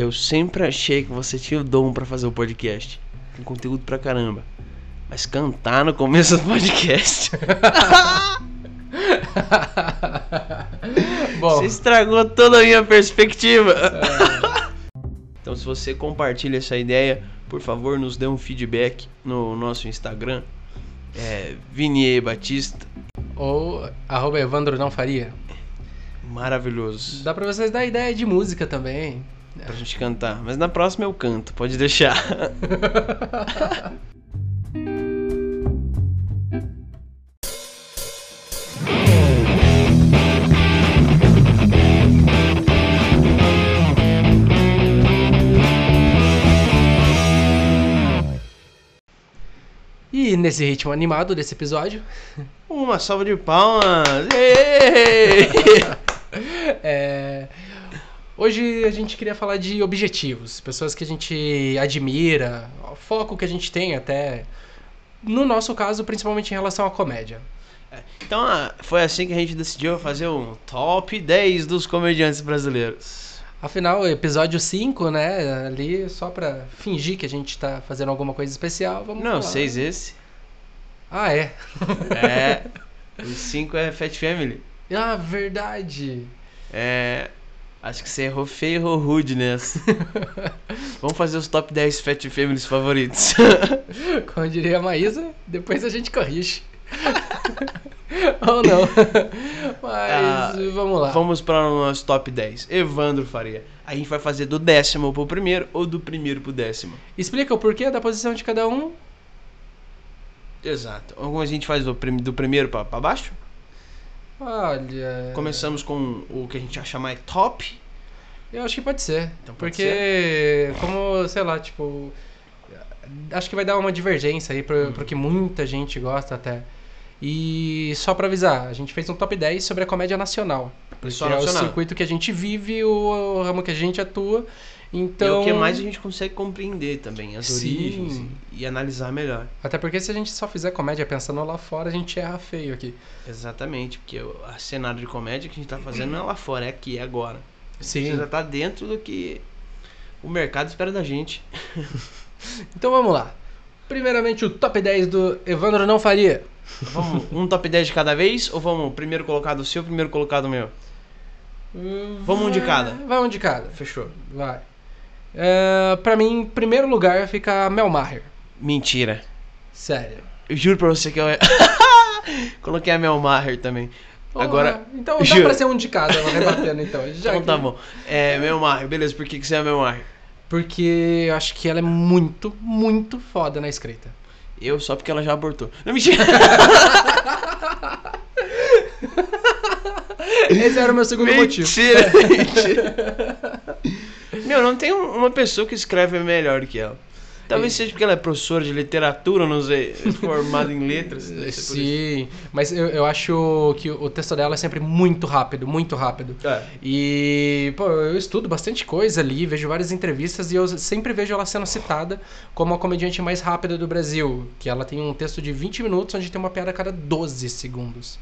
eu sempre achei que você tinha o dom pra fazer o podcast. Tem conteúdo pra caramba. Mas cantar no começo do podcast. Bom, Você estragou toda a minha perspectiva. então, se você compartilha essa ideia, por favor, nos dê um feedback no nosso Instagram. É Vinier Batista. ou arroba Evandro não faria. Maravilhoso. Dá pra vocês dar ideia de música também. Pra gente cantar. Mas na próxima eu canto, pode deixar. E nesse ritmo animado desse episódio, Uma salva de palmas. É, hoje a gente queria falar de objetivos, pessoas que a gente admira, foco que a gente tem até, no nosso caso, principalmente em relação à comédia. Então, ah, foi assim que a gente decidiu fazer um top 10 dos comediantes brasileiros. Afinal, episódio 5, né, ali só pra fingir que a gente tá fazendo alguma coisa especial, vamos Não, falar. seis esse. Ah, é? É. O 5 é Fat Family. Ah, verdade. É. Acho que você errou feio e errou rude nessa. Vamos fazer os top 10 Fat Families favoritos. Como diria a Maísa, depois a gente corrige. Ou não. Mas Ah, vamos lá. Vamos para o nosso top 10. Evandro Faria. A gente vai fazer do décimo pro primeiro ou do primeiro pro décimo. Explica o porquê da posição de cada um. Exato. Como a gente faz do, prim- do primeiro pra baixo? Olha. Começamos com o que a gente acha mais top. Eu acho que pode ser. Então pode porque, como, sei lá, tipo. Acho que vai dar uma divergência aí pro, Hum. pro que muita gente gosta até. E só pra avisar, a gente fez um top 10 sobre a comédia nacional. Só é o nacional. circuito que a gente vive, o ramo que a gente atua. Então. E é o que mais a gente consegue compreender também, as Sim. origens e, e analisar melhor. Até porque se a gente só fizer comédia pensando lá fora, a gente erra feio aqui. Exatamente, porque o cenário de comédia que a gente tá fazendo não é lá fora, é aqui, é agora. Sim. Você já tá dentro do que o mercado espera da gente. Então vamos lá. Primeiramente o top 10 do Evandro Não Faria. Vamos um top 10 de cada vez ou vamos primeiro colocado seu, primeiro colocado meu? Vamos um de cada. Vai um de cada. Fechou. Vai. É, pra mim, em primeiro lugar fica Mel Maher. Mentira. Sério. Eu juro pra você que eu coloquei a Mel Maher também. Porra, Agora, Então dá juro. pra ser um de cada, ela rebatendo então. Já então que- tá bom. É, Mel Maher, beleza, por que, que você é Mel Maher? Porque eu acho que ela é muito, muito foda na escrita. Eu só porque ela já abortou. Não, mentira. Esse era o meu segundo motivo. Mentira, mentira. Meu, não tem um- uma pessoa que escreve melhor que ela. Talvez seja porque ela é professora de literatura, não sei, formada em letras. Sim, mas eu, eu acho que o texto dela é sempre muito rápido, muito rápido. É. E, pô, eu estudo bastante coisa ali, vejo várias entrevistas e eu sempre vejo ela sendo citada como a comediante mais rápida do Brasil. Que ela tem um texto de 20 minutos onde tem uma piada a cada 12 segundos.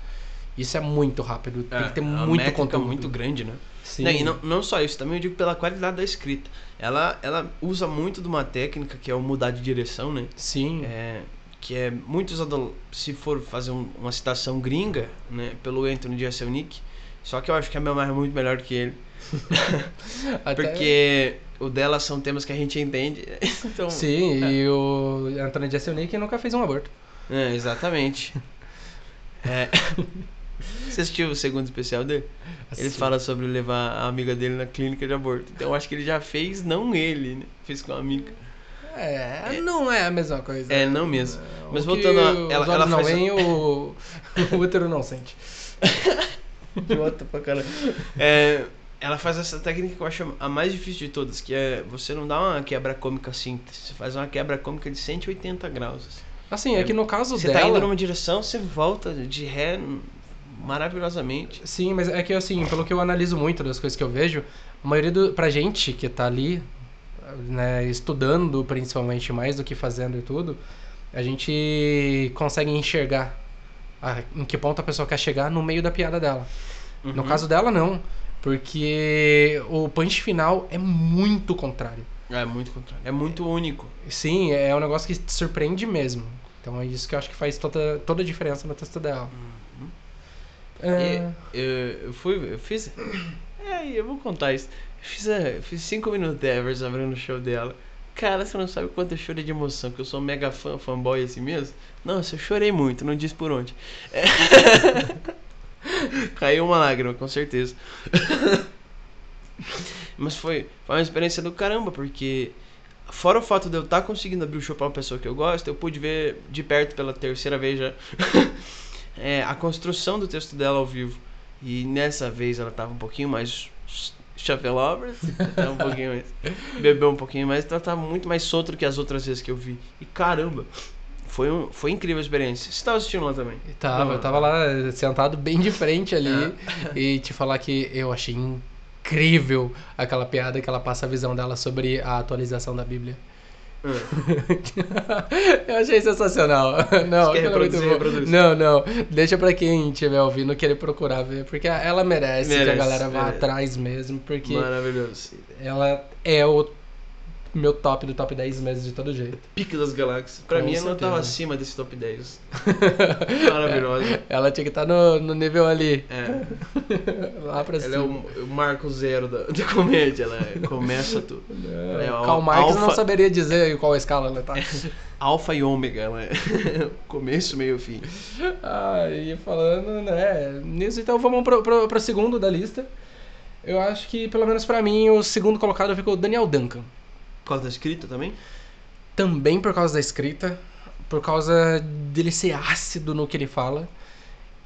Isso é muito rápido, tem que ter muito métrica conteúdo. muito grande, né? Sim. Não, e não, não só isso, também eu digo pela qualidade da escrita. Ela, ela usa muito de uma técnica que é o mudar de direção, né? Sim. É, que é muito usado, se for fazer um- uma citação gringa, né? Pelo Anthony Jeselnik. Só que eu acho que a Maher é muito melhor que ele. Até- Porque o dela são temas que a gente entende. Então, Sim, e o Anthony Jeselnik nunca fez um aborto. É, exatamente. É. Você assistiu o segundo especial dele? Ele Assim. fala sobre levar a amiga dele na clínica de aborto. Então eu acho que ele já fez, não ele, né? Fez com a amiga. É, não é a mesma coisa. É, não mesmo. Mas O voltando a- ela- ela não faz veem, o... o útero não sente. Idiota pra caralho. É, ela faz essa técnica que eu acho a mais difícil de todas, que é você não dá uma quebra cômica simples, você faz uma quebra cômica de 180 graus. assim. Assim, é que no caso Você dela... tá indo numa direção, você volta de ré maravilhosamente. Sim, mas é que assim, pelo que eu analiso muito das coisas que eu vejo, a maioria do, pra gente que tá ali, né, estudando principalmente mais do que fazendo e tudo, a gente consegue enxergar a- em que ponto a pessoa quer chegar no meio da piada dela. No Uhum. caso dela, não. Porque o punch final é muito contrário. É muito contrário. É muito único. Sim, é um negócio que te surpreende mesmo. Então é isso que eu acho que faz toda, toda a diferença no texto dela. Uhum. É, E, eu, eu fui, eu fiz. É, eu vou contar isso. Eu fiz, é, eu fiz cinco minutos de Evers abrindo o show dela. Cara, você não sabe quanto eu chorei de emoção, que eu sou mega fã, fanboy assim mesmo. Nossa, eu chorei muito, não disse por onde. É. Caiu uma lágrima, com certeza. Mas foi, foi uma experiência do caramba, porque fora o fato de eu estar conseguindo abrir o show pra uma pessoa que eu gosto, eu pude ver de perto pela terceira vez já é, a construção do texto dela ao vivo. E nessa vez ela tava um pouquinho mais tava um pouquinho mais. Bebeu um pouquinho mais, então tava muito mais solta do que as outras vezes que eu vi. E caramba, foi, um, foi incrível a experiência. Você tava assistindo lá também? e tava, Não. eu tava lá sentado bem de frente ali e te falar que eu achei incrível aquela piada que ela passa a visão dela sobre a atualização da Bíblia. Eu achei sensacional. Não, quer é muito reproduzir, bom. reproduz. não, não. Deixa pra quem estiver ouvindo querer procurar ver, porque ela merece, que a Merece, galera vá merece. atrás mesmo, porque Maravilhoso. ela é o meu top do top 10 meses de todo jeito. Pique das galáxias. Pra Com mim ela tava certeza. acima desse top 10. Maravilhosa. Ela tinha que estar no, no nível ali, É. lá pra Ela é cima. o, o marco zero da, da comédia, ela é- começa tudo. Ela é Karl Marx não alfa- saberia dizer em qual escala ela tá. Alfa e ômega, ela é começo, meio fim. Ah, e falando, né, nisso, então vamos pro, pro, pro segundo da lista. Eu acho que, pelo menos pra mim, o segundo colocado ficou o Daniel Duncan. Por causa da escrita também? Também por causa da escrita, por causa dele ser ácido no que ele fala.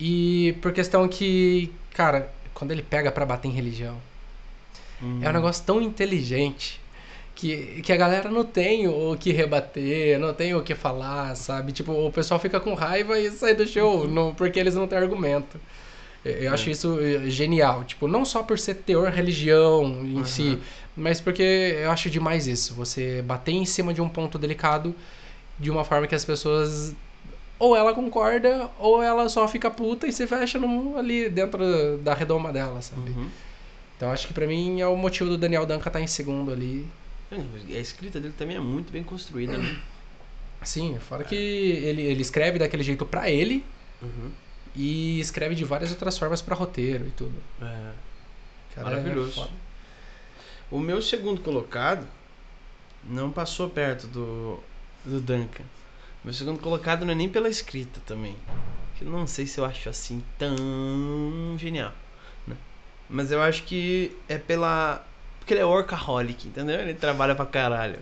E por questão que, cara, quando ele pega pra bater em religião, é um negócio tão inteligente que, que a galera não tem o que rebater, não tem o que falar, sabe? Tipo, o pessoal fica com raiva e sai do show, não, porque eles não têm argumento. Eu, acho É. isso eh, genial. Tipo, não só por ser teor religião em Uhum. si, mas porque eu acho demais isso. Você bater em cima de um ponto delicado de uma forma que as pessoas. Ou ela concorda, ou ela só fica puta e se fecha num- ali dentro da redoma dela, sabe? Uhum. Então acho que pra mim é o motivo do Daniel Duncan estar em segundo ali. A escrita dele também é muito bem construída, né? Sim, fora que ele, ele escreve daquele jeito pra ele Uhum. E escreve de várias outras formas pra roteiro e tudo. É. Cara, Maravilhoso. é. O meu segundo colocado não passou perto do, do Duncan. Meu segundo colocado não é nem pela escrita também. Que eu não sei se eu acho assim tão genial. Né? Mas eu acho que é pela. Porque ele é workaholic, entendeu? Ele trabalha pra caralho.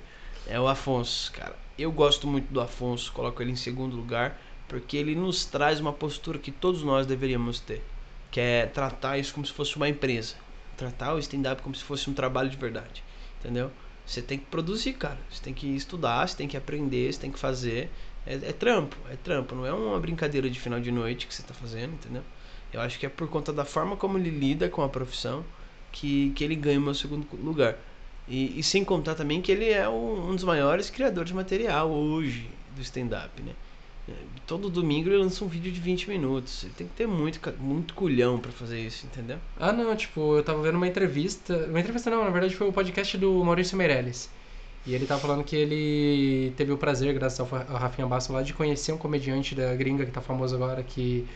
É o Afonso, cara. Eu gosto muito do Afonso, coloco ele em segundo lugar, porque ele nos traz uma postura que todos nós deveríamos ter. Que é tratar isso como se fosse uma empresa. Tratar o stand-up como se fosse um trabalho de verdade. Entendeu? Você tem que produzir, cara. Você tem que estudar, você tem que aprender, você tem que fazer. É, é trampo, é trampo. Não é uma brincadeira de final de noite que você tá fazendo, entendeu? Eu acho que é por conta da forma como ele lida com a profissão que, que ele ganha o meu segundo lugar. E, e sem contar também que ele é um, um dos maiores criadores de material hoje do stand-up, né? É, Todo domingo ele lança um vídeo de 20 minutos. Ele tem que ter muito, muito culhão pra fazer isso, entendeu? Ah, não, tipo, eu tava vendo uma entrevista. Uma entrevista não, na verdade foi o podcast do Maurício Meirelles. E ele tava falando que ele teve o prazer, graças ao Rafinha Basso lá, de conhecer um comediante da gringa que tá famoso agora, que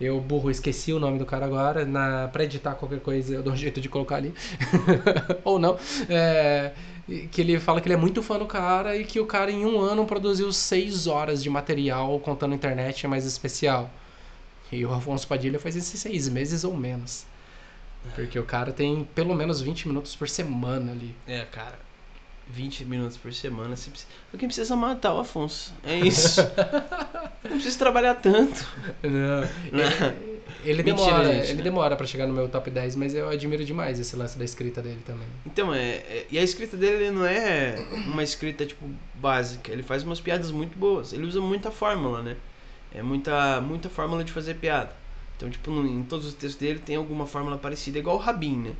eu, burro, esqueci o nome do cara agora. Na, pra editar qualquer coisa, eu dou um jeito de colocar ali. Ou não. É, que ele fala que ele é muito fã do cara e que o cara em um ano produziu seis horas de material contando internet mais especial. E o Afonso Padilha faz esses seis meses ou menos. Porque o cara tem pelo menos 20 minutos por semana ali. É, cara. 20 minutos por semana. Você precisa... Alguém precisa matar o Afonso. É isso. Não precisa trabalhar tanto. Não, Não. ele Mentira, demora, gente, ele né? demora pra chegar no meu top 10, mas eu admiro demais esse lance da escrita dele também. Então, é, é- E a escrita dele não é uma escrita, tipo, básica. Ele faz umas piadas muito boas. Ele usa muita fórmula, né? É muita, muita fórmula de fazer piada. Então, tipo, no- em todos os textos dele tem alguma fórmula parecida, igual o Rabin, né?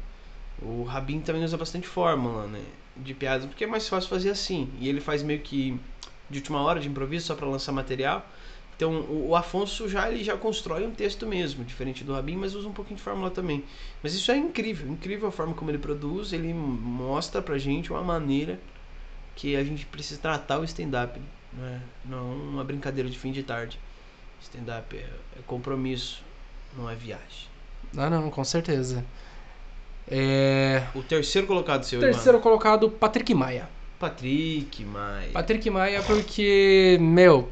O Rabin também usa bastante fórmula, né? De piadas, porque é mais fácil fazer assim. E ele faz meio que de última hora de improviso, só pra lançar material. Então, o, o Afonso já ele já constrói um texto mesmo, diferente do Rabin, mas usa um pouquinho de fórmula também. Mas isso é incrível, incrível a forma como ele produz, ele mostra pra gente uma maneira que a gente precisa tratar o stand-up, não é não uma brincadeira de fim de tarde. Stand-up é, é compromisso, não é viagem. Ah, não, com certeza. É... O terceiro colocado seu, Terceiro irmão. colocado, Patrick Maia. Patrick, Maia. Patrick Maia porque, meu,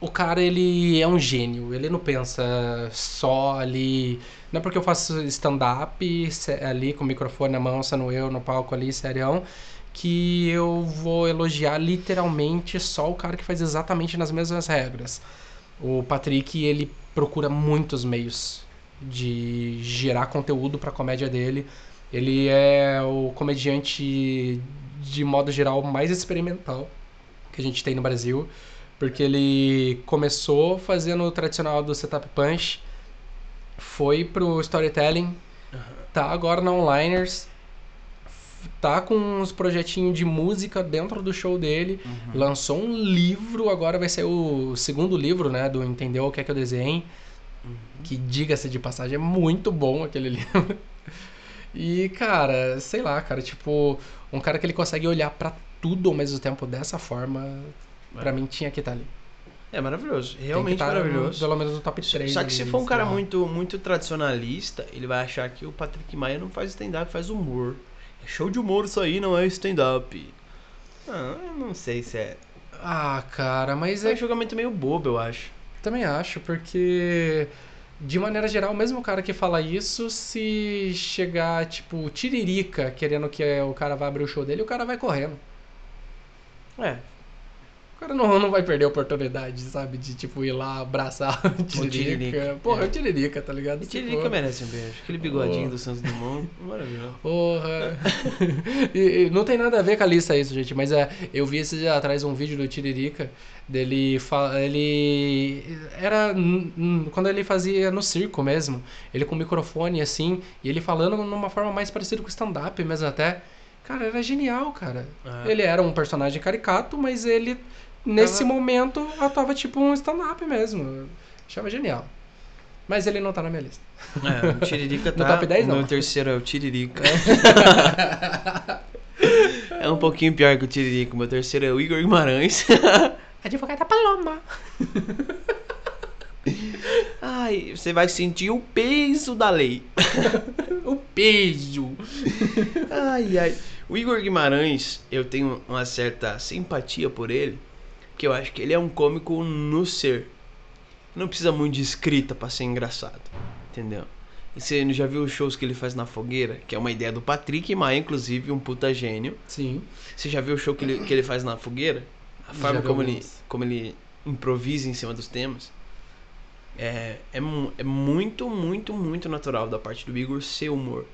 o cara ele é um gênio. Ele não pensa só ali. Não é porque eu faço stand-up ali com o microfone na mão, sendo eu no palco ali, serião, que eu vou elogiar literalmente só o cara que faz exatamente nas mesmas regras. O Patrick, ele procura muitos meios de gerar conteúdo pra comédia dele. Ele é o comediante, de modo geral, mais experimental que a gente tem no Brasil. Porque ele começou fazendo o tradicional do setup punch, foi pro storytelling, tá agora na Onliners, tá com uns projetinhos de música dentro do show dele, Uhum. lançou um livro, agora vai ser o segundo livro, né, do Entendeu o que é que eu desenhei, que diga-se de passagem é muito bom aquele livro. E, cara, sei lá, cara, tipo, um cara que ele consegue olhar pra tudo ao mesmo tempo dessa forma, pra É. mim tinha que estar ali. É maravilhoso, realmente tá no- maravilhoso. pelo menos no top 3. Só que se for um cara muito, muito tradicionalista, ele vai achar que o Patrick Maia não faz stand-up, faz humor. É show de humor isso aí, não é stand-up. Ah, eu não sei se é. Ah, cara, mas é é um julgamento meio bobo, eu acho. Também acho, porque de maneira geral, mesmo o cara que fala isso, se chegar, tipo, tiririca, querendo que o cara vá abrir o show dele, o cara vai correndo. É, cara não, não vai perder a oportunidade, sabe? De, tipo, ir lá abraçar o tiririca. Tiririca, Porra, é. é o tiririca, tá ligado? e Se Tiririca merece um beijo. Aquele bigodinho Oh. do Santos Dumont, maravilhoso. Porra. e, e não tem nada a ver com a lista isso, gente. Mas é, eu vi esses dias atrás um vídeo do Tiririca. Dele. fa- Ele. Era. Quando ele fazia no circo mesmo. Ele com o microfone assim. E ele falando numa forma mais parecida com stand-up mesmo até. Cara, era genial, cara. Ah. Ele era um personagem caricato, mas ele. Nesse Tava- momento, atuava tipo um stand-up mesmo. Eu Achava genial. Mas ele não tá na minha lista. É, o Tiririca No tá. top 10 o não. Meu terceiro é o Tiririca. é um pouquinho pior que o Tiririca. Meu terceiro é o Igor Guimarães. Advogada Paloma. Ai, você vai sentir o peso da lei. O beijo. Ai, ai. O Igor Guimarães, eu tenho uma certa simpatia por ele, porque eu acho que ele é um cômico no ser. Não precisa muito de escrita pra ser engraçado, entendeu? E você já viu os shows que ele faz na fogueira? Que é uma ideia do Patrick Maia, inclusive, um puta gênio. Sim. Você já viu o show que ele, que ele faz na fogueira? A forma como ele, como ele improvisa em cima dos temas. É, é, é muito, muito, muito natural da parte do Igor ser humor.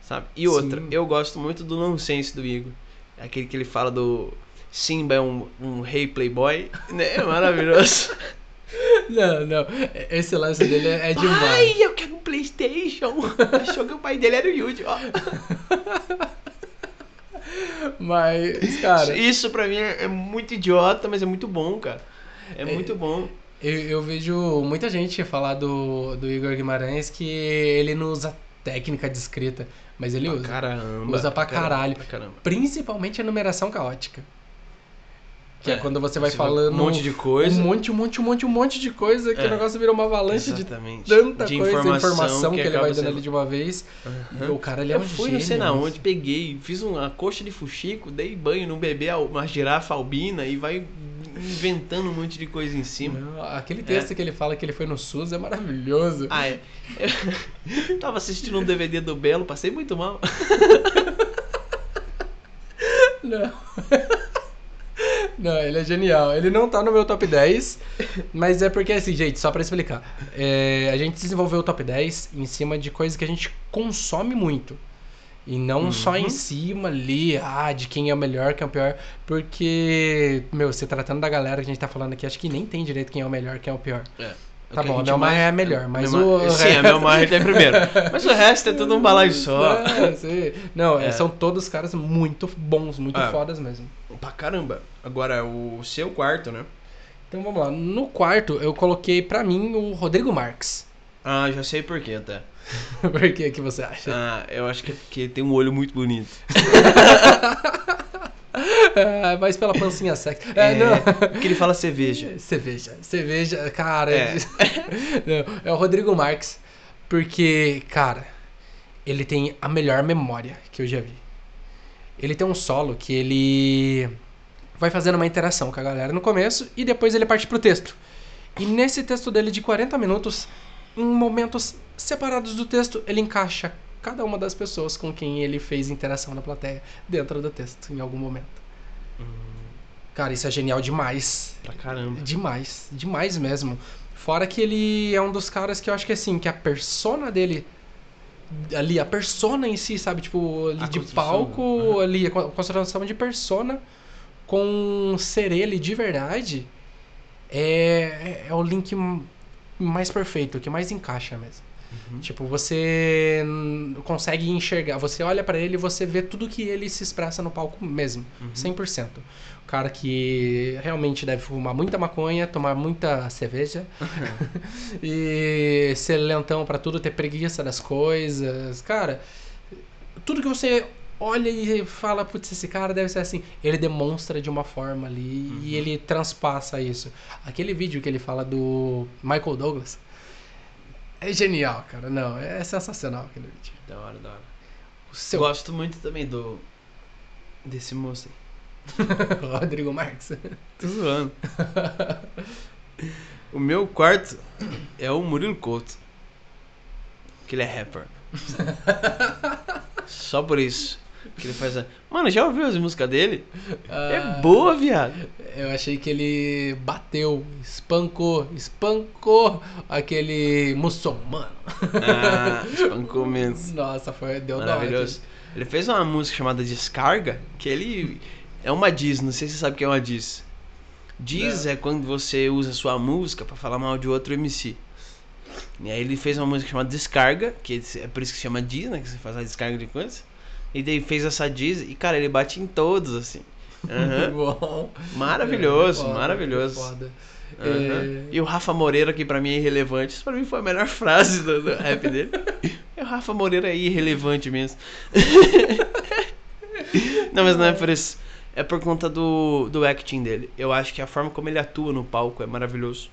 Sabe? E outra, Sim. eu gosto muito do nonsense do Igor. É aquele que ele fala do Simba é um, um rei playboy. Né? É maravilhoso. Não, não. Esse lance dele é é demais. Ai, eu quero um Playstation. Achou que o pai dele era o Yuji. Ó. Mas, cara, Isso pra mim é muito idiota, mas é muito bom, cara. É, É, muito bom. eu, eu vejo muita gente falar do, do Igor Guimarães que ele não usa técnica de escrita, mas ele Pra usa. caramba. Usa pra caralho. Pra caramba. Principalmente a numeração caótica. Que é, É, quando você vai Você falando um monte de coisa. Um monte, um monte, um monte, um monte de coisa que É. o negócio vira uma avalanche de Exatamente. tanta De coisa, informação, que, ele acaba vai dando sendo- ali de uma vez. Aham. O cara, ele é Eu um fui gênio. não sei na nisso. onde, peguei, fiz uma coxa de fuxico, dei banho num bebê, uma girafa albina e vai inventando um monte de coisa em cima. Não, aquele texto que ele fala que ele foi no SUS é maravilhoso. Ah, é. Eu tava assistindo um DVD do Belo, passei muito mal. Não. Não, ele é genial. Ele não tá no meu top 10, mas é porque, assim, gente, só pra explicar. É, a gente desenvolveu o top 10 em cima de coisas que a gente consome muito. E não só em Uhum. cima ali, ah, de quem é o melhor, quem é o pior. Porque, meu, se tratando da galera que a gente tá falando aqui, acho que nem tem direito quem é o melhor, quem é o pior. É. Tá bom, a Mel Maher é a melhor, mas Mel o Maher- Sim, resto- a Mel Maher tá em primeiro. Mas o resto é tudo um balaio só. É. Não, é, É. são todos caras muito bons, muito É. fodas mesmo. Pra caramba. Agora, o seu quarto, né? Então vamos lá. No quarto, eu coloquei pra mim o Rodrigo Marques. Ah, já sei por quê, até. Por que que você acha? Ah, eu acho que é porque tem um olho muito bonito. É, mas pela pancinha sexy. É, É, não. Porque ele fala cerveja. Cerveja. Cerveja, cara. É. Não, é o Rodrigo Marques. Porque, cara, ele tem a melhor memória que eu já vi. Ele tem um solo que ele vai fazendo uma interação com a galera no começo e depois ele parte pro texto. E nesse texto dele de 40 minutos, em momentos separados do texto, ele encaixa cada uma das pessoas com quem ele fez interação na plateia dentro do texto, em algum momento. Cara, isso é genial demais. Pra caramba. Demais, demais mesmo. Fora que ele é um dos caras que eu acho que assim, que a persona dele ali, a persona em si, sabe, tipo, ali A de palco, ali, a con- construção de persona com ser ele de verdade é, é o link mais perfeito, que mais encaixa mesmo. Uhum. Tipo, você consegue enxergar, você olha pra ele e você vê tudo que ele se expressa no palco mesmo, Uhum. 100%. O cara que realmente deve fumar muita maconha, tomar muita cerveja e ser lentão pra tudo, ter preguiça das coisas. Cara, tudo que você olha e fala, putz, esse cara deve ser assim, ele demonstra de uma forma ali Uhum. e ele transpassa isso. Aquele vídeo que ele fala do Michael Douglas é genial, cara. Não, é sensacional aquele vídeo. Da hora, da hora. O seu Gosto muito também do. Desse moço aí. Rodrigo Marques. Tô zoando. o meu quarto é o Murilo Couto. Que ele é rapper. Só por isso. Que ele faz a... Mano, já ouviu as músicas dele? É Ah, boa, viado. Eu achei que ele bateu, espancou, espancou aquele muçulmano. Ah, espancou mesmo. Nossa, foi deu. Maravilhoso. Ele fez uma música chamada Descarga, que ele é uma diz, não sei se você sabe o que é uma diz. Diz Não. é quando você usa sua música pra falar mal de outro MC. E aí ele fez uma música chamada Descarga, que é por isso que se chama diz, né, que você faz a descarga de coisas. E daí fez essa diz e cara, ele bate em todos assim. Bom. Maravilhoso, É, foda, maravilhoso. foda. Aham. É, E o Rafa Moreira, que pra mim é irrelevante. Isso pra mim foi a melhor frase do, do rap dele. E o Rafa Moreira é irrelevante mesmo. não, mas não é por isso. É por conta do, do acting dele. Eu acho que a forma como ele atua no palco é maravilhoso.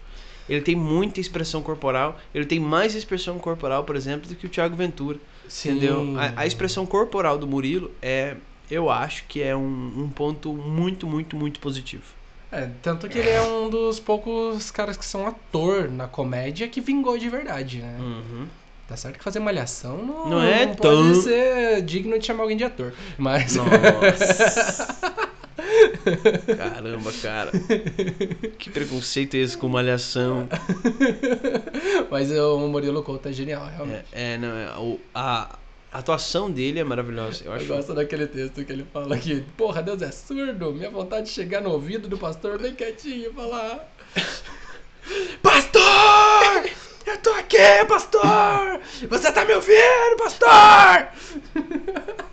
Ele tem muita expressão corporal. Ele tem mais expressão corporal, por exemplo, do que o Thiago Ventura. Sim. Entendeu? A, a expressão corporal do Murilo é, eu acho que é um, um ponto muito, muito, muito positivo. É, tanto que ele é um dos poucos caras que são ator na comédia que vingou de verdade, né? Uhum. Tá certo que fazer malhação não, Não é pode tão- ser digno de chamar alguém de ator. Mas. Nossa. Caramba, cara. Que preconceito é esse com malhação? Mas o Murilo Couto é genial, realmente. É, é, não, é, o- a, a atuação dele é maravilhosa. Eu Eu acho. gosto daquele texto que ele fala que, porra, Deus é surdo, minha vontade de chegar no ouvido do pastor bem quietinho e falar. Pastor! Eu tô aqui, pastor! Você tá me ouvindo, pastor?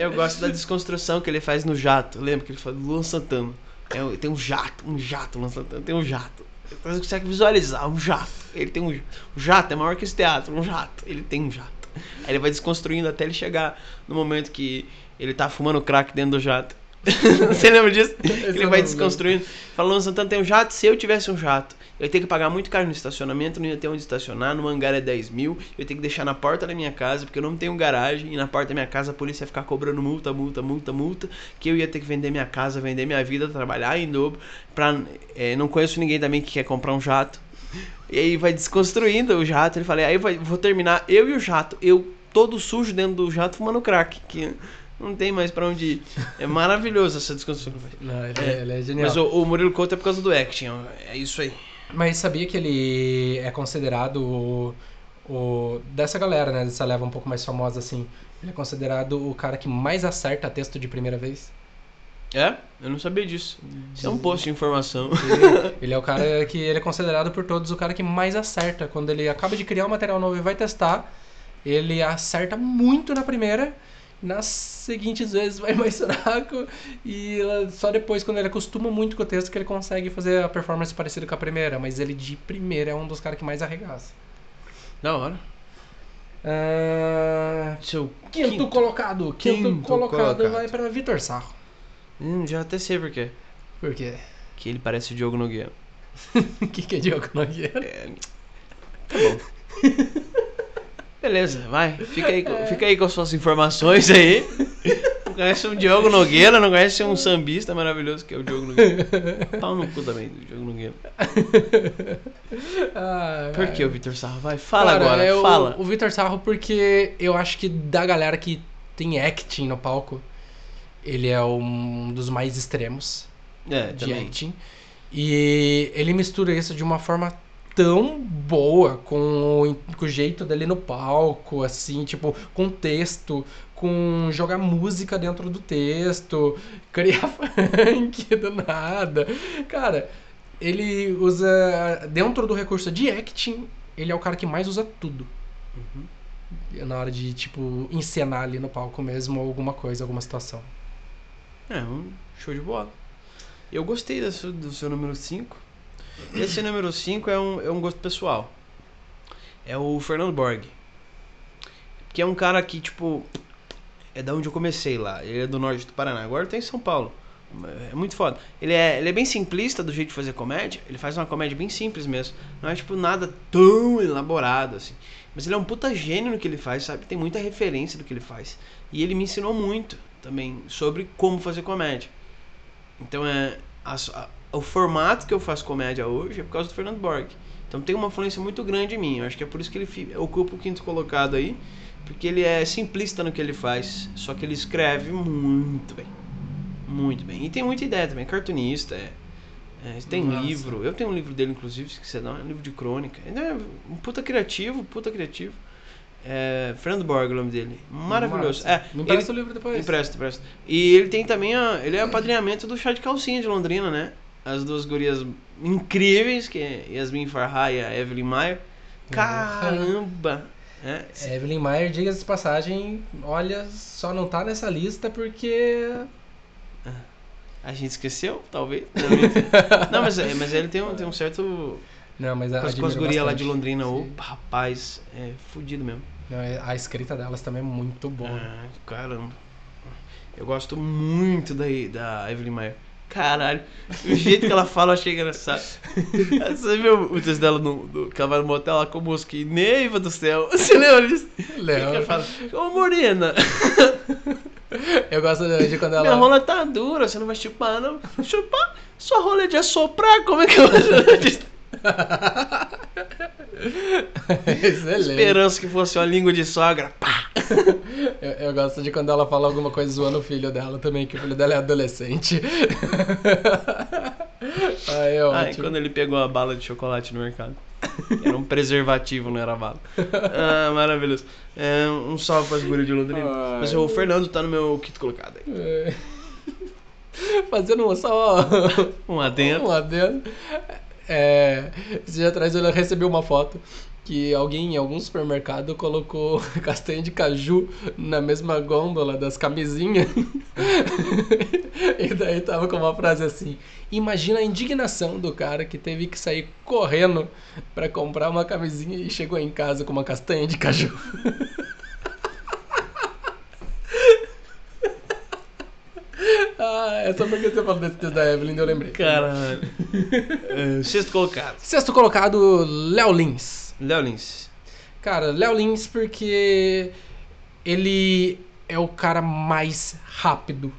Eu gosto da desconstrução que ele faz no jato. Lembra que ele fala Luan Santana? É, tem um jato, um jato, Luan Santana tem um jato. Você consegue visualizar um jato. Ele tem um, um jato, é maior que esse teatro, um jato. Ele tem um jato. Aí ele vai desconstruindo até ele chegar no momento que ele tá fumando crack dentro do jato. Você lembra disso? Esse ele vai desconstruindo. Fala, Luan Santana tem um jato. Se eu tivesse um jato, eu ia ter que pagar muito caro no estacionamento, não ia ter onde estacionar. No hangar é 10 mil. Eu ia ter que deixar na porta da minha casa, porque eu não tenho garagem. E na porta da minha casa a polícia ia ficar cobrando multa, multa, multa, multa. Que eu ia ter que vender minha casa, vender minha vida, trabalhar em dobro. Pra, é, não conheço ninguém também que quer comprar um jato. E aí vai desconstruindo o jato. Ele fala, aí vai, vou terminar eu e o jato. Eu todo sujo dentro do jato fumando crack. Que não tem mais pra onde ir. É maravilhoso essa desconstrução. Não, ele É, é, ele é genial. Mas o, o Murilo Couto é por causa do acting, ó. é isso aí. Mas sabia que ele é considerado o, o- dessa galera, né? Dessa leva um pouco mais famosa assim. Ele é considerado o cara que mais acerta texto de primeira vez. É? Eu não sabia disso. Isso é um post de informação. Ele, ele é o cara que ele é considerado por todos o cara que mais acerta quando ele acaba de criar um material novo e vai testar. Ele acerta muito na primeira nas seguintes vezes vai mais fraco e só depois, quando ele acostuma muito com o texto, que ele consegue fazer a performance parecida com a primeira. Mas ele de primeira é um dos caras que mais arregaça. Da hora. Ah, Seu quinto, colocado. Quinto, Quinto colocado, colocado. vai pra Vitor Sarro. Hum, já até sei por quê. Por quê? Que ele parece o Diogo Nogueira. O que, que é Diogo Nogueira? É, Tá bom. Beleza, vai. Fica aí, com- fica aí com as suas informações aí. Não conhece um Diogo Nogueira, não conhece um sambista maravilhoso que é o Diogo Nogueira. Pau no cu também do Diogo Nogueira. Ah, Por que o Vitor Sarro? Vai, fala Cara, agora, é o- fala. O, Vitor Sarro, porque eu acho que da galera que tem acting no palco, ele é um dos mais extremos É, de também. acting. E ele mistura isso de uma forma tão boa com o, com o jeito dele no palco, assim, tipo, com texto, com jogar música dentro do texto, criar funk do nada. Cara, ele usa. Dentro do recurso de acting, ele é o cara que mais usa tudo. Na hora de, tipo, encenar ali no palco mesmo alguma coisa, alguma situação. É, um show de bola. Eu gostei do seu, do seu número 5. Esse número 5 é um, é um gosto pessoal. É o Fernando Borg. Que é um cara que, tipo, é da onde eu comecei lá. Ele é do norte do Paraná. Agora tá em São Paulo. É muito foda. Ele é, ele é bem simplista do jeito de fazer comédia. Ele faz uma comédia bem simples mesmo. Não é, tipo, nada tão elaborado, assim. Mas ele é um puta gênio no que ele faz, sabe? Tem muita referência do que ele faz. E ele me ensinou muito também sobre como fazer comédia. Então é a- a- o formato que eu faço comédia hoje é por causa do Fernando Borg. Então tem uma influência muito grande em mim. Eu acho que é por isso que ele ocupa o quinto colocado aí, porque ele é simplista no que ele faz, só que ele escreve muito bem. Muito bem. E tem muita ideia também, cartunista, é, é, tem Nossa. livro. Eu tenho um livro dele, inclusive, se quiser dar, é um livro de crônica. Ele é um puta criativo, puta criativo. É, Fernando Borg, é o nome dele. Maravilhoso. É, Me ele- empresta o livro depois. Empresta, empresta. E ele tem também a, ele é apadrinhamento do chá de calcinha de Londrina, né? As duas gurias incríveis, que é Yasmin Farha e a Evelyn Mayer. Caramba! É, Evelyn Mayer, diga de passagem, olha, só não tá nessa lista porque. a gente esqueceu, talvez. Não, mas, é- mas ele tem um, tem um certo. Não, mas a, as, com as gurias lá de. Londrina, Sim. rapaz, é fudido mesmo. Não, é- a escrita delas também é muito boa. Ah, caramba. Eu gosto muito da, da Evelyn Mayer. Caralho, o jeito que ela fala eu achei engraçado. Você viu o texto dela no, no, que ela vai no motel lá com o mosquinho? Neiva do céu. Você lembra disso? Que ela fala, Ô Morena, eu gosto de quando ela. minha rola tá dura, você não vai chupar, não? Chupar? Sua rola é de assoprar? Como é que eu vou Excelente. Esperança que fosse uma língua de sogra. Pá! Eu, eu gosto de quando ela fala alguma coisa zoando o filho dela também, que o filho dela é adolescente. Aí é Ai, quando ele pegou a bala de chocolate no mercado. Era um preservativo, não era bala. Ah, maravilhoso. É, um salve para as gurias de Londrina. Ai. Mas o Fernando tá no meu kit colocado aí. É. Fazendo um só Um adendo. um adendo. É, esse dia atrás eu recebi uma foto que alguém em algum supermercado colocou castanha de caju na mesma gôndola das camisinhas. e daí tava com uma frase assim: Imagina a indignação do cara que teve que sair correndo pra comprar uma camisinha e chegou em casa com uma castanha de caju. ah, é só porque você falou desse texto da Evelyn, eu lembrei. Caralho. É, sexto colocado. Sexto colocado, Léo Lins. Léo Lins. Cara, Léo Lins porque ele é o cara mais rápido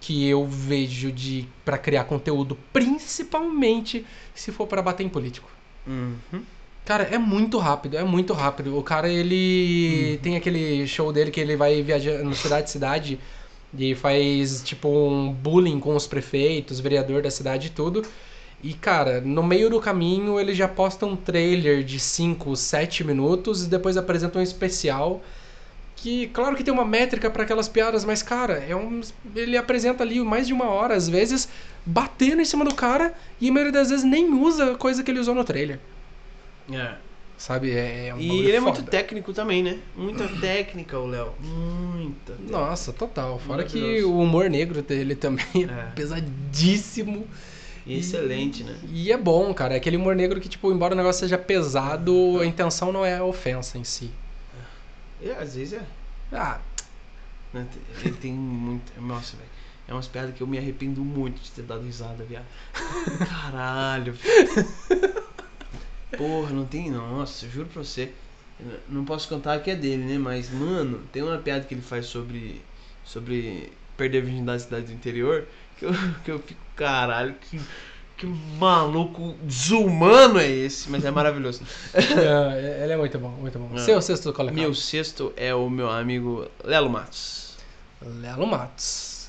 que eu vejo de para criar conteúdo, principalmente se for para bater em político. Uhum. Cara, é muito rápido, é muito rápido. O cara, ele tem aquele show dele que ele vai viajando cidade em cidade e faz, tipo, um bullying com os prefeitos, vereador da cidade e tudo. E, cara, no meio do caminho ele já posta um trailer de 5, 7 minutos e depois apresenta um especial. Que, claro que tem uma métrica para aquelas piadas, mas, cara, é um, ele apresenta ali mais de uma hora, às vezes, batendo em cima do cara e a maioria das vezes nem usa a coisa que ele usou no trailer. É. Sabe? É, é um E ele é foda. muito técnico também, né? Muita técnica, o Léo. Muita. técnica. Nossa, total. Fora que o humor negro dele também é, É. pesadíssimo. E excelente, né? E é bom, cara. É aquele humor negro que, tipo, embora o negócio seja pesado, a intenção não é a ofensa em si. E, às vezes é. Ah, né? Ele tem muito. Nossa, velho. É umas piadas que eu me arrependo muito de ter dado risada, viado. Caralho. velho. Porra, não tem. Nossa, juro pra você. Não posso contar que é dele, né? Mas, mano, tem uma piada que ele faz sobre. Sobre perder a virgindade na cidade do interior. Que eu, que eu fico, caralho, que. Que maluco desumano é esse? Mas é maravilhoso. é, ele é muito bom, muito bom. É. Seu sexto colocado. Meu sexto é o meu amigo Lelo Matos. Lelo Matos.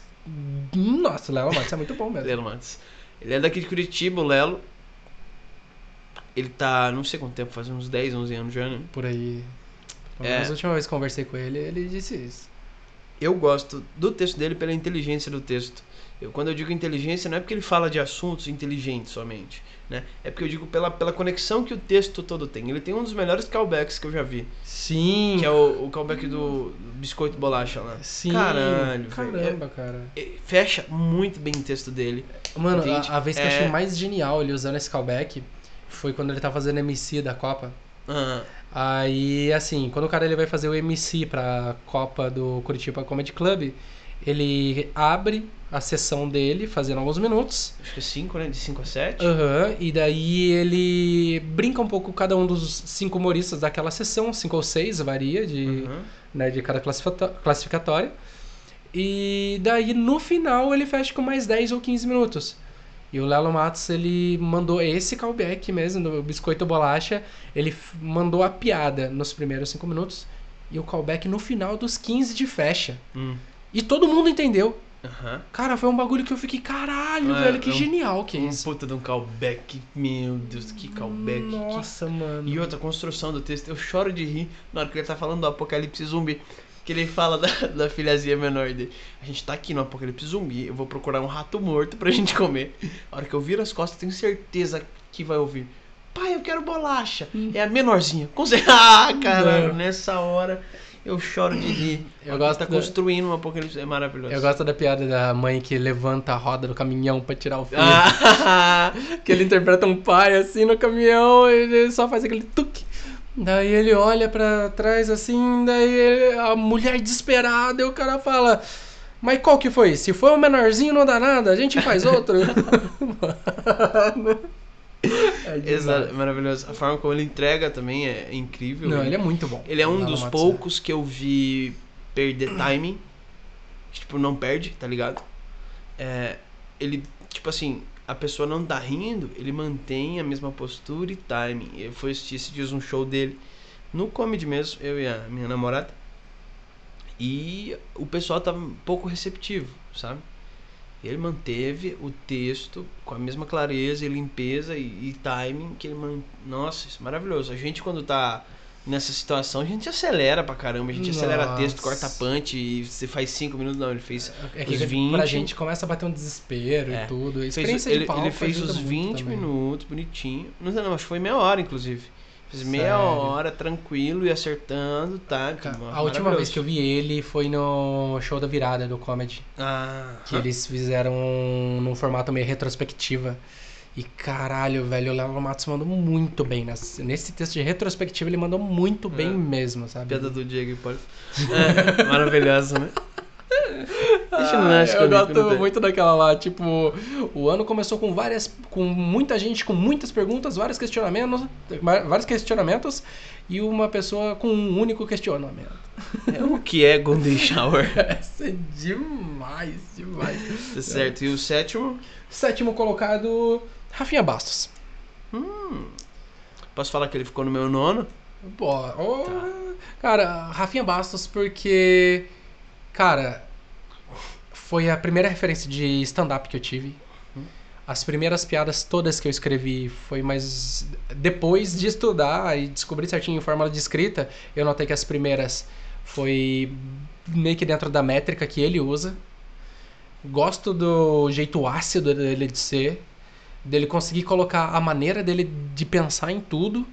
Nossa, Lelo Matos é muito bom mesmo. Lelo Matos. Ele é daqui de Curitiba, o Lelo. Ele tá, não sei quanto tempo, faz uns 10, 11 anos já, né? Por aí. É. Mas a última vez que conversei com ele, ele disse isso. Eu gosto do texto dele pela inteligência do texto. Eu, quando eu digo inteligência, não é porque ele fala de assuntos inteligentes somente, né? É porque eu digo pela, pela conexão que o texto todo tem. Ele tem um dos melhores callbacks que eu já vi, Sim. que é o, o callback do Biscoito Bolacha lá. Sim. Caralho. Caramba, cara. É- fecha muito bem o texto dele. Mano, a, a vez que eu é- achei mais genial ele usando esse callback foi quando ele tá fazendo MC da Copa. Ah, Aí, assim, quando o cara ele vai fazer o MC pra Copa do Curitiba Comedy Club, ele abre a sessão dele, fazendo alguns minutos. acho que é 5, né? De 5 a 7. Aham, e daí ele brinca um pouco com cada um dos cinco humoristas daquela sessão, cinco ou seis, varia de, Uhum. né, de cada classificatória. E daí no final ele fecha com mais 10 ou 15 minutos. E o Lelo Matos, ele mandou esse callback mesmo, do Biscoito Bolacha. Ele mandou a piada nos primeiros 5 minutos e o callback no final dos 15 de fecha. Hum. E todo mundo entendeu. Aham. Cara, foi um bagulho que eu fiquei, caralho, É, velho, que é um- genial que é Um isso. puta de um callback. Meu Deus, que callback. que- Nossa, mano. E outra construção do texto. Eu choro de rir na hora que ele tá falando do apocalipse zumbi. Que ele fala da, da filhazinha menor dele. A gente tá aqui no apocalipse zumbi. Eu vou procurar um rato morto pra gente comer. A hora que eu viro as costas, eu tenho certeza que vai ouvir. Pai, eu quero bolacha. É a menorzinha. Com Ah, caralho. Não. Nessa hora eu choro de rir. Eu gosto tá da- construindo um apocalipse. É maravilhoso. Eu gosto da piada da mãe que levanta a roda do caminhão pra tirar o filho. Ah, Que ele interpreta um pai assim no caminhão e ele só faz aquele tuque. Daí ele olha pra trás assim, daí ele- a mulher desesperada e o cara fala: Mas qual que foi? Se for o menorzinho não dá nada, a gente faz outro. Mano. É. Exato, maravilhoso. A forma como ele entrega também é incrível. Não, ele é muito bom. Ele é um dos poucos que eu vi perder timing. Que, tipo, não perde, tá ligado? É, ele, tipo assim, a pessoa não tá rindo, ele mantém a mesma postura e timing. Eu fui assistir esses dias um show dele no comedy mesmo, eu e a minha namorada. E o pessoal tava um pouco receptivo, sabe? Ele manteve o texto com a mesma clareza e limpeza e, e timing que ele man... Nossa, isso é maravilhoso. A gente quando tá nessa situação, a gente acelera pra caramba, a gente acelera Nossa. texto, corta punch e você faz 5 minutos, não, ele fez É que os 20. pra gente começa a bater um desespero É. e tudo. A Fez, experiência ele, de palco ele fez os muito 20 também. minutos, bonitinho. Não sei não, acho que foi meia hora, inclusive. Fez meia Sério? hora, tranquilo e acertando, tá? Ca- Mano, A última vez que eu vi ele foi no show da virada do comedy. Ah, Que eles fizeram num formato meio retrospectiva. E caralho, velho, o Léo Matos mandou muito bem. Nesse, nesse texto de retrospectiva, ele mandou muito bem É. mesmo, sabe? piada do Diego Hipólito. É, maravilhosa, né? Ah, eu gosto muito daquela lá, tipo, o ano começou com várias, com muita gente, com muitas perguntas, vários questionamentos, vários questionamentos e uma pessoa com um único questionamento. É o que é Golden Shower. Essa é demais, demais. Tá certo. E o sétimo? Sétimo colocado, Rafinha Bastos. Hum. Posso falar que ele ficou no meu nono? Pô, oh, cara, Rafinha Bastos porque, cara, foi a primeira referência de stand-up que eu tive. As primeiras piadas todas que eu escrevi foi mais depois de estudar e descobrir certinho em fórmula de escrita, eu notei que as primeiras foi meio que dentro da métrica que ele usa. Gosto do jeito ácido dele de ser, dele conseguir colocar a maneira dele de pensar em tudo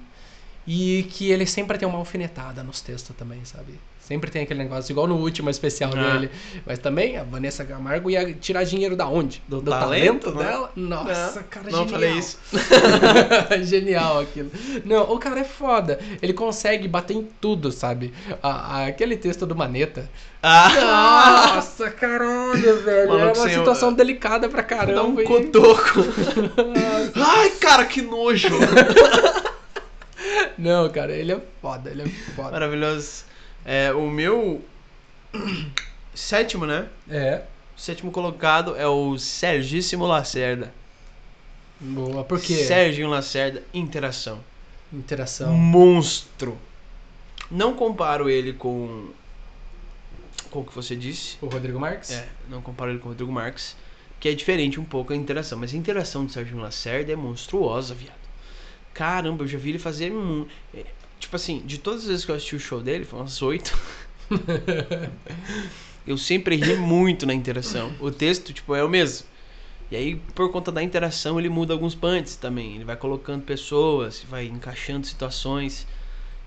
E que ele sempre tem uma alfinetada nos textos também, sabe? Sempre tem aquele negócio, igual no último especial Ah. dele. Mas também a Vanessa Camargo ia tirar dinheiro da onde? Do talento, talento, né? dela? Nossa, Não, cara, não genial. falei isso. genial aquilo. Não, o cara é foda. Ele consegue bater em tudo, sabe? A- a- aquele texto do Maneta. Ah! Nossa, caralho, velho. Maluco é uma situação delicada pra caramba. Dá um cotoco. Ai, cara, que nojo. Não, cara, ele é foda, ele é foda. Maravilhoso. É, o meu sétimo, né? É. Sétimo colocado é o Sergíssimo Lacerda. Boa, por quê? Serginho Lacerda, interação. Interação. Monstro. Não comparo ele com. Com o que você disse. O Rodrigo Marques? É, não comparo ele com o Rodrigo Marques. Que é diferente um pouco a interação. Mas a interação do Serginho Lacerda é monstruosa, viado. Caramba, eu já vi ele fazer. é, Tipo assim, de todas as vezes que eu assisti o show dele, foi umas oito. eu sempre ri muito na interação. O texto, tipo, é o mesmo. E aí, por conta da interação, ele muda alguns punts também. Ele vai colocando pessoas, vai encaixando situações.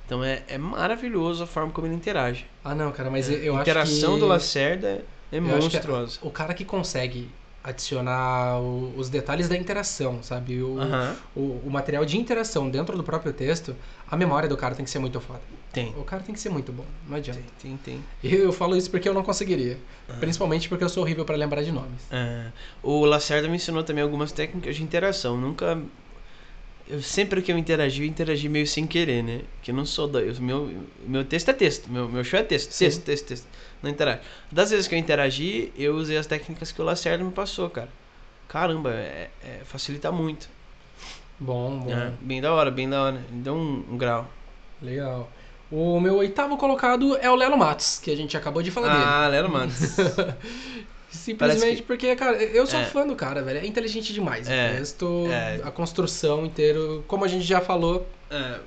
Então é, é maravilhoso a forma como ele interage. Ah, não, cara, mas É, eu a acho que... interação do Lacerda é, é eu monstruosa. O cara que consegue adicionar o- os detalhes da interação, sabe? O, Aham. o, o material de interação dentro do próprio texto, a memória do cara tem que ser muito foda. Tem. O cara tem que ser muito bom, não adianta. Tem, tem, tem. E eu falo isso porque eu não conseguiria. Principalmente porque eu sou horrível pra lembrar de nomes. É, o Lacerda me ensinou também algumas técnicas de interação. Nunca. Eu, sempre que eu interagi, eu interagi meio sem querer, né? Que eu não sou da. O meu, meu texto é texto. Meu, meu show é texto. Sim. Texto, texto, texto. Não interajo. Das vezes que eu interagi, eu usei as técnicas que o Lacerda me passou, cara. Caramba, é, é- facilita muito. Bom, bom. É, bem da hora, bem da hora. Deu um, um grau. Legal. O meu oitavo colocado é o Lelo Matos, que a gente acabou de falar dele. Ah, Lero Matos. Simplesmente que- porque, cara, eu sou É. fã do cara, velho. É inteligente demais. É, O texto, é. a construção inteiro, como a gente já falou. é,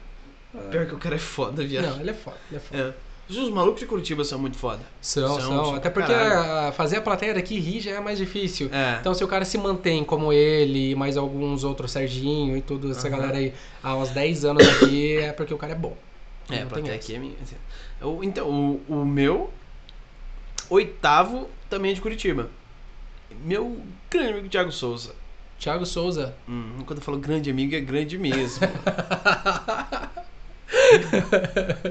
pior que o cara é foda, viado. Não, ele é foda, ele é foda. É. Os malucos de Curitiba são muito foda. São, São, são. Até porque a- fazer a plateia daqui rir já é mais difícil. É. Então, se o cara se mantém como ele, mais alguns outros, Serginho e tudo, essa Aham. galera aí, há uns 10 anos aqui, é porque o cara é bom. É, a plateia aqui é minha. assim. Então, o, o meu oitavo também é de Curitiba. Meu grande amigo Thiago Souza. Thiago Souza. Hum, quando eu falo grande amigo, é grande mesmo.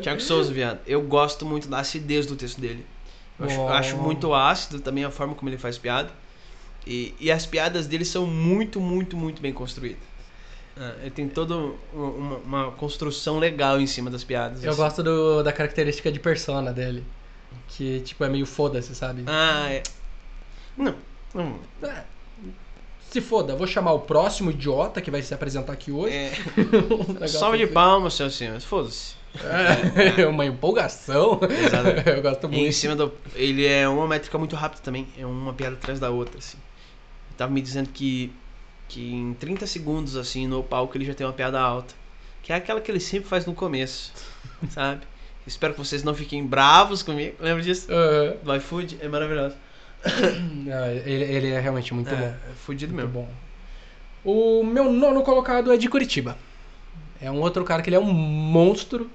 Thiago Souza, viado. Eu gosto muito da acidez do texto dele. Eu acho, eu acho muito ácido também a forma como ele faz piada. E, e as piadas dele são muito, muito, muito bem construídas. Ah, ele tem toda uma, uma construção legal em cima das piadas. Eu assim. gosto do- da característica de persona dele. Que, tipo, é meio foda-se, sabe? Ah, é. Não. não. É, Se foda, vou chamar o próximo idiota que vai se apresentar aqui hoje. É, Um salve de assim. palmas, senhor senhores. Foda-se. É, uma empolgação. Exato. Eu gosto E muito. em cima do. Ele é uma métrica muito rápida também. É uma piada atrás da outra, assim. Ele tava me dizendo que. Que em 30 segundos, assim, no palco ele já tem uma piada alta. Que é aquela que ele sempre faz no começo. Sabe? Espero que vocês não fiquem bravos comigo. Lembra disso? Aham. Do iFood? É maravilhoso. Não, ele, ele é realmente muito é, bom. é fudido Muito mesmo. bom. O meu nono colocado é de Curitiba. É um outro cara que ele é um monstro.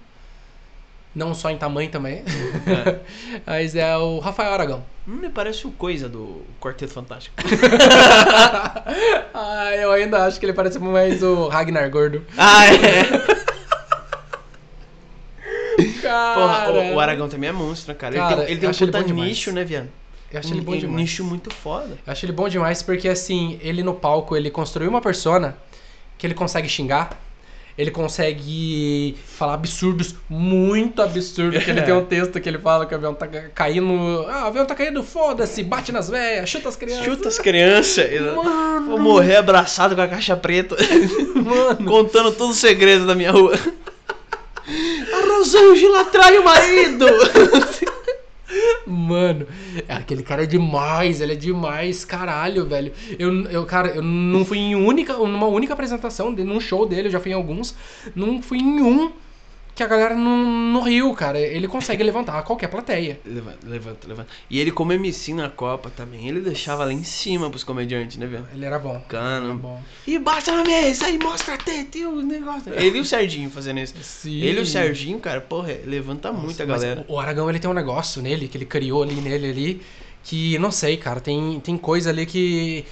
Não só em tamanho também. É. Mas é o Rafael Aragão. Hum, me parece o coisa do Quarteto Fantástico. ah, eu ainda acho que ele parece mais o Ragnar Gordo. ah, é! Cara, Porra, o, o Aragão também é monstro, né, cara? Cara, ele tem, ele tem um acho ele puta bom demais. nicho, né, viado? eu acho ele bom demais. Um nicho muito foda. Eu acho ele bom demais porque, assim, ele no palco, ele construiu uma persona que ele consegue xingar, ele consegue falar absurdos, muito absurdos, que ele tem um texto que ele fala que o avião tá ca- caindo... Ah, o avião tá caindo, foda-se, bate nas velhas, chuta as crianças. Chuta as crianças. Mano, Vou morrer abraçado com a caixa preta, mano. contando todos os segredos da minha rua. Rosângela trai o marido! Mano, aquele cara é demais, ele é demais, caralho, velho. Eu, eu cara, eu não fui em única, numa única apresentação, num show dele, eu já fui em alguns, não fui em um que a galera não, não riu, cara. Ele consegue levantar qualquer plateia. Levanta, levanta, levanta. E ele, como MC na Copa também, ele deixava lá em cima pros comediantes, né, velho? Ele era bom. Cano. Era bom. E baixa na mesa, aí mostra a teta e o negócio. Ele e o Serginho fazendo isso. Sim. Ele e o Serginho, cara, porra, levanta muito a galera. O Aragão, ele tem um negócio nele, que ele criou ali nele ali, que, não sei, cara, tem, tem coisa ali que...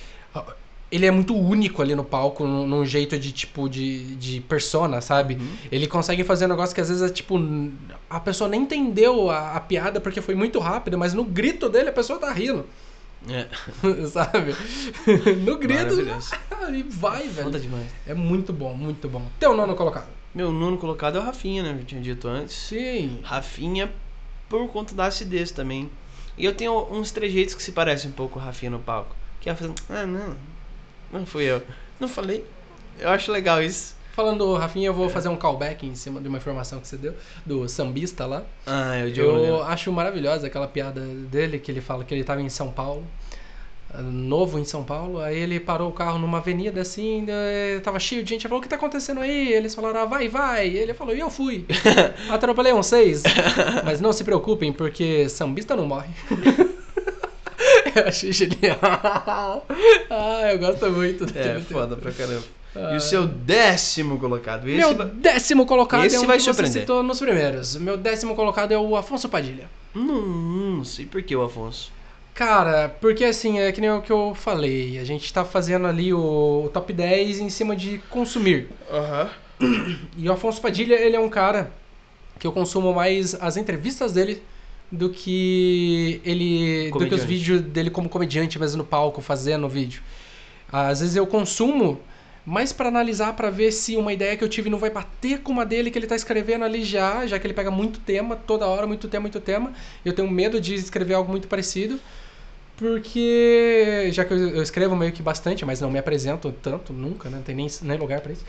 Ele é muito único ali no palco, num, num jeito de, tipo, de, de persona, sabe? Uhum. Ele consegue fazer um negócio que às vezes é, tipo... A pessoa nem entendeu a, a piada porque foi muito rápido, mas no grito dele a pessoa tá rindo, É, sabe? No grito... E vai, Foda velho. demais. É muito bom, muito bom. Teu nono colocado. Meu nono colocado é o Rafinha, né? Eu tinha dito antes. Sim. Rafinha por conta da acidez também. E eu tenho uns trejeitos que se parecem um pouco com o Rafinha no palco. Que é fazendo, ah, não, não fui eu. Não falei. Eu acho legal isso. Falando, Rafinha, eu vou fazer um callback em cima de uma informação que você deu, do sambista lá. Ah, eu Eu Leandro. acho maravilhosa aquela piada dele, que ele fala que ele estava em São Paulo, novo em São Paulo, aí ele parou o carro numa avenida assim, eh, tava cheio de gente, ele falou, o que tá acontecendo aí? Eles falaram, ah, vai, vai. E ele falou, e eu fui. Atropelei uns seis. Mas não se preocupem, porque sambista não morre. eu achei genial. ah, eu gosto muito. É, dele. foda pra caramba. Ah. E o seu décimo colocado? Esse Meu vai- décimo colocado Esse é um vai que você surpreender. citou nos primeiros. Meu décimo colocado é o Afonso Padilha. Não, não sei por que o Afonso. Cara, porque assim, é que nem o que eu falei. A gente tá fazendo ali o, o top 10 em cima de consumir. Aham. E o Afonso Padilha, ele é um cara que eu consumo mais as entrevistas dele do que ele. do que os vídeos dele como comediante mesmo no palco, fazendo o vídeo. Às vezes eu consumo mais pra analisar, pra ver se uma ideia que eu tive não vai bater com uma dele que ele tá escrevendo ali já, já que ele pega muito tema, toda hora, muito tema, muito tema. Eu tenho medo de escrever algo muito parecido. Porque já que eu escrevo meio que bastante, mas não me apresento tanto, nunca, né? Não tem nem, nem lugar pra isso.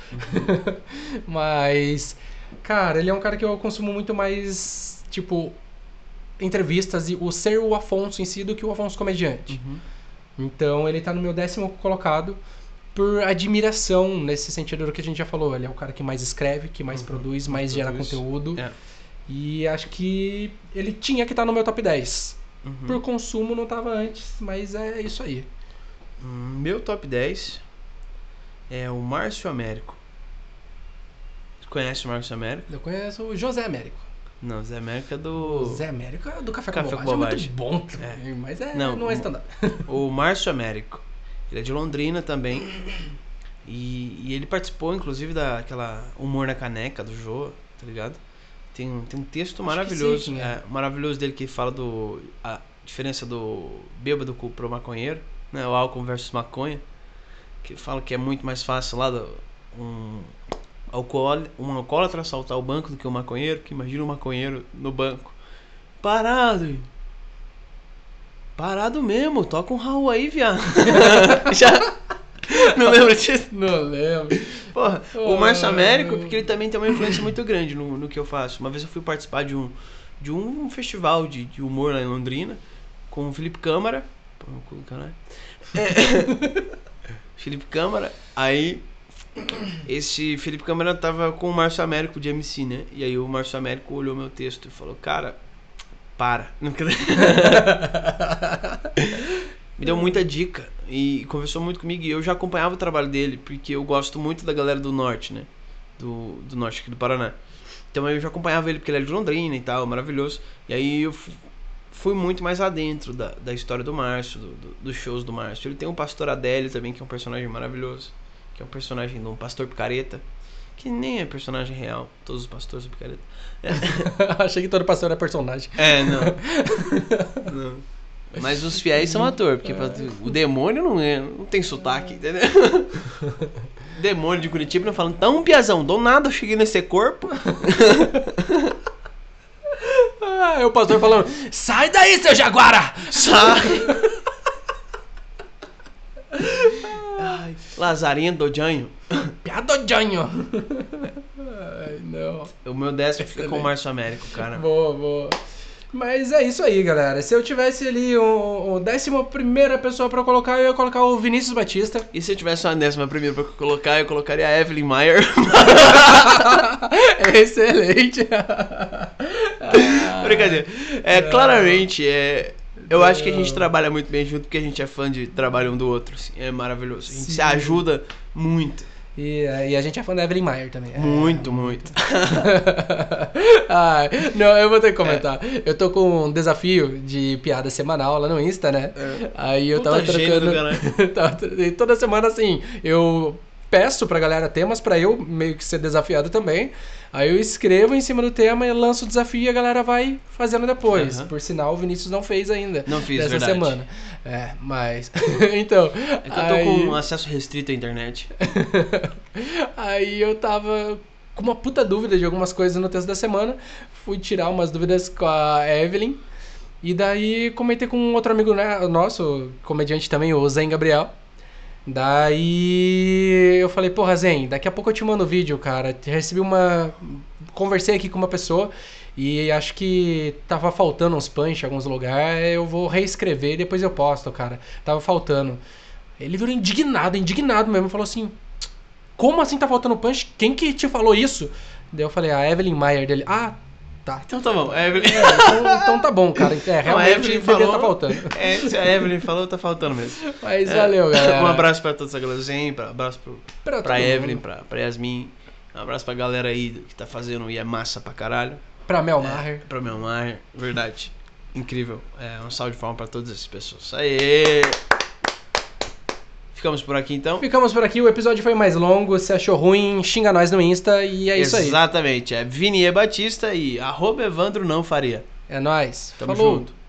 mas, cara, ele é um cara que eu consumo muito mais, tipo, entrevistas e o ser o Afonso em si do que o Afonso comediante. Uhum. Então ele tá no meu décimo colocado por admiração nesse sentido do que a gente já falou. Ele é o cara que mais escreve, que mais Uhum. produz, mais gera produz. conteúdo. É. E acho que ele tinha que estar no meu top 10. Uhum. Por consumo não tava antes, mas é isso aí. Meu top 10 é o Márcio Américo. Conhece o Márcio Américo? Eu conheço o José Américo. Não, Zé Américo é do. Zé Américo é do Café, Café com com Bobagem. É muito bom também, mas é, Não, não, é o- stand-up. O Márcio Américo. Ele é de Londrina também. E, e ele participou, inclusive, daquela Humor na Caneca do Jô, tá ligado? Tem, um- tem um texto Acho maravilhoso. quem é. é, maravilhoso dele que fala do. A diferença do bêbado pro maconheiro, né? O álcool versus maconha. Que fala que é muito mais fácil lá do, um, um alcoólatra assaltar o banco do que um maconheiro, que imagina um maconheiro no banco. Parado! Parado mesmo, toca um Raul aí, viado. Já. Não lembro disso? Não lembro. Porra, o Oh. Márcio Américo, porque ele também tem uma influência muito grande no, no que eu faço. Uma vez eu fui participar de um, de um festival de, de humor lá em Londrina, com o Felipe Câmara. Pô, cu do caralho. É. Felipe Câmara, aí esse Felipe Câmara tava com o Márcio Américo de MC, né? E aí o Márcio Américo olhou meu texto e falou, cara, para. Me deu muita dica e conversou muito comigo e eu já acompanhava o trabalho dele, porque eu gosto muito da galera do norte, né? Do, do norte aqui do Paraná. Então eu já acompanhava ele porque ele é de Londrina e tal, maravilhoso. E aí eu fu- fui muito mais adentro da, da história do Márcio, do, do- dos shows do Márcio. Ele tem o pastor Adélio também, que é um personagem maravilhoso. Que é um personagem de um pastor picareta. Que nem é personagem real. Todos os pastores são picareta. Achei que todo pastor era personagem. É, não. não. Mas os fiéis são ator, porque pra- o demônio não, é, não tem sotaque, entendeu? Demônio de Curitiba não falando, tão piazão, do nada eu cheguei nesse corpo. Ah, é o pastor falando: sai daí, seu Jaguara! Sai! Ai, Lazarinho do Janho. Piadojanho! Ai, não. O meu décimo fica com o. Márcio Américo, cara. Boa, boa. Mas é isso aí, galera. Se eu tivesse ali o, o décima primeira pessoa pra colocar, eu ia colocar o Vinícius Batista. E se eu tivesse uma décima primeira pra colocar, eu colocaria a Evelyn Mayer. Excelente. Brincadeira. É, claramente, é, eu acho que a gente trabalha muito bem junto porque a gente é fã de trabalho um do outro. assim, é maravilhoso. A gente Sim. se ajuda muito. E, eh, e a gente é fã da Evelyn Mayer também. É. Muito, muito. Ai, não, eu vou ter que comentar. Eu tô com um desafio de piada semanal lá no Insta, né? Aí eu Puta tava trocando. tava e toda semana assim, eu peço pra galera temas pra eu meio que ser desafiado também. Aí eu escrevo em cima do tema e lanço o desafio e a galera vai fazendo depois. Aham. Por sinal, o Vinícius não fez ainda. Não fiz, dessa verdade. semana. É, mas. então. É que eu tô aí... com acesso restrito à internet. Aí eu tava com uma puta dúvida de algumas coisas no texto da semana. Fui tirar umas dúvidas com a Evelyn. E daí comentei com um outro amigo né, nosso, comediante também, o Zen Gabriel. Daí eu falei, porra, Zen, daqui a pouco eu te mando o vídeo, cara. Recebi uma. Conversei aqui com uma pessoa e acho que tava faltando uns punch em alguns lugares. Eu vou reescrever e depois eu posto, cara. Tava faltando. Ele virou indignado, indignado mesmo. Falou assim: Como assim tá faltando punch? Quem que te falou isso? Daí eu falei: A Evelyn Mayer dele. Ah, tá. Então tá bom, Evelyn. É, então, então tá bom, cara. É, Não, a realmente Evelyn devia falou. tá faltando. É, se a Evelyn falou, tá faltando mesmo. Mas É, valeu, galera. Um abraço pra todos a galera Zen, pra, abraço pro, pra, pra Evelyn, mundo. pra, pra Yasmin. Um abraço pra galera aí que tá fazendo e é massa pra caralho. Pra Mel Maher. Pra mar, verdade. Incrível. É, um salve de palmas pra todas essas pessoas. Aê! Ficamos por aqui então. Ficamos por aqui, o episódio foi mais longo. Se achou ruim, xinga nós no Insta e é isso aí. Exatamente. É Vinier Batista e arroba Evandro não faria. É nóis. Tamo Falou. junto.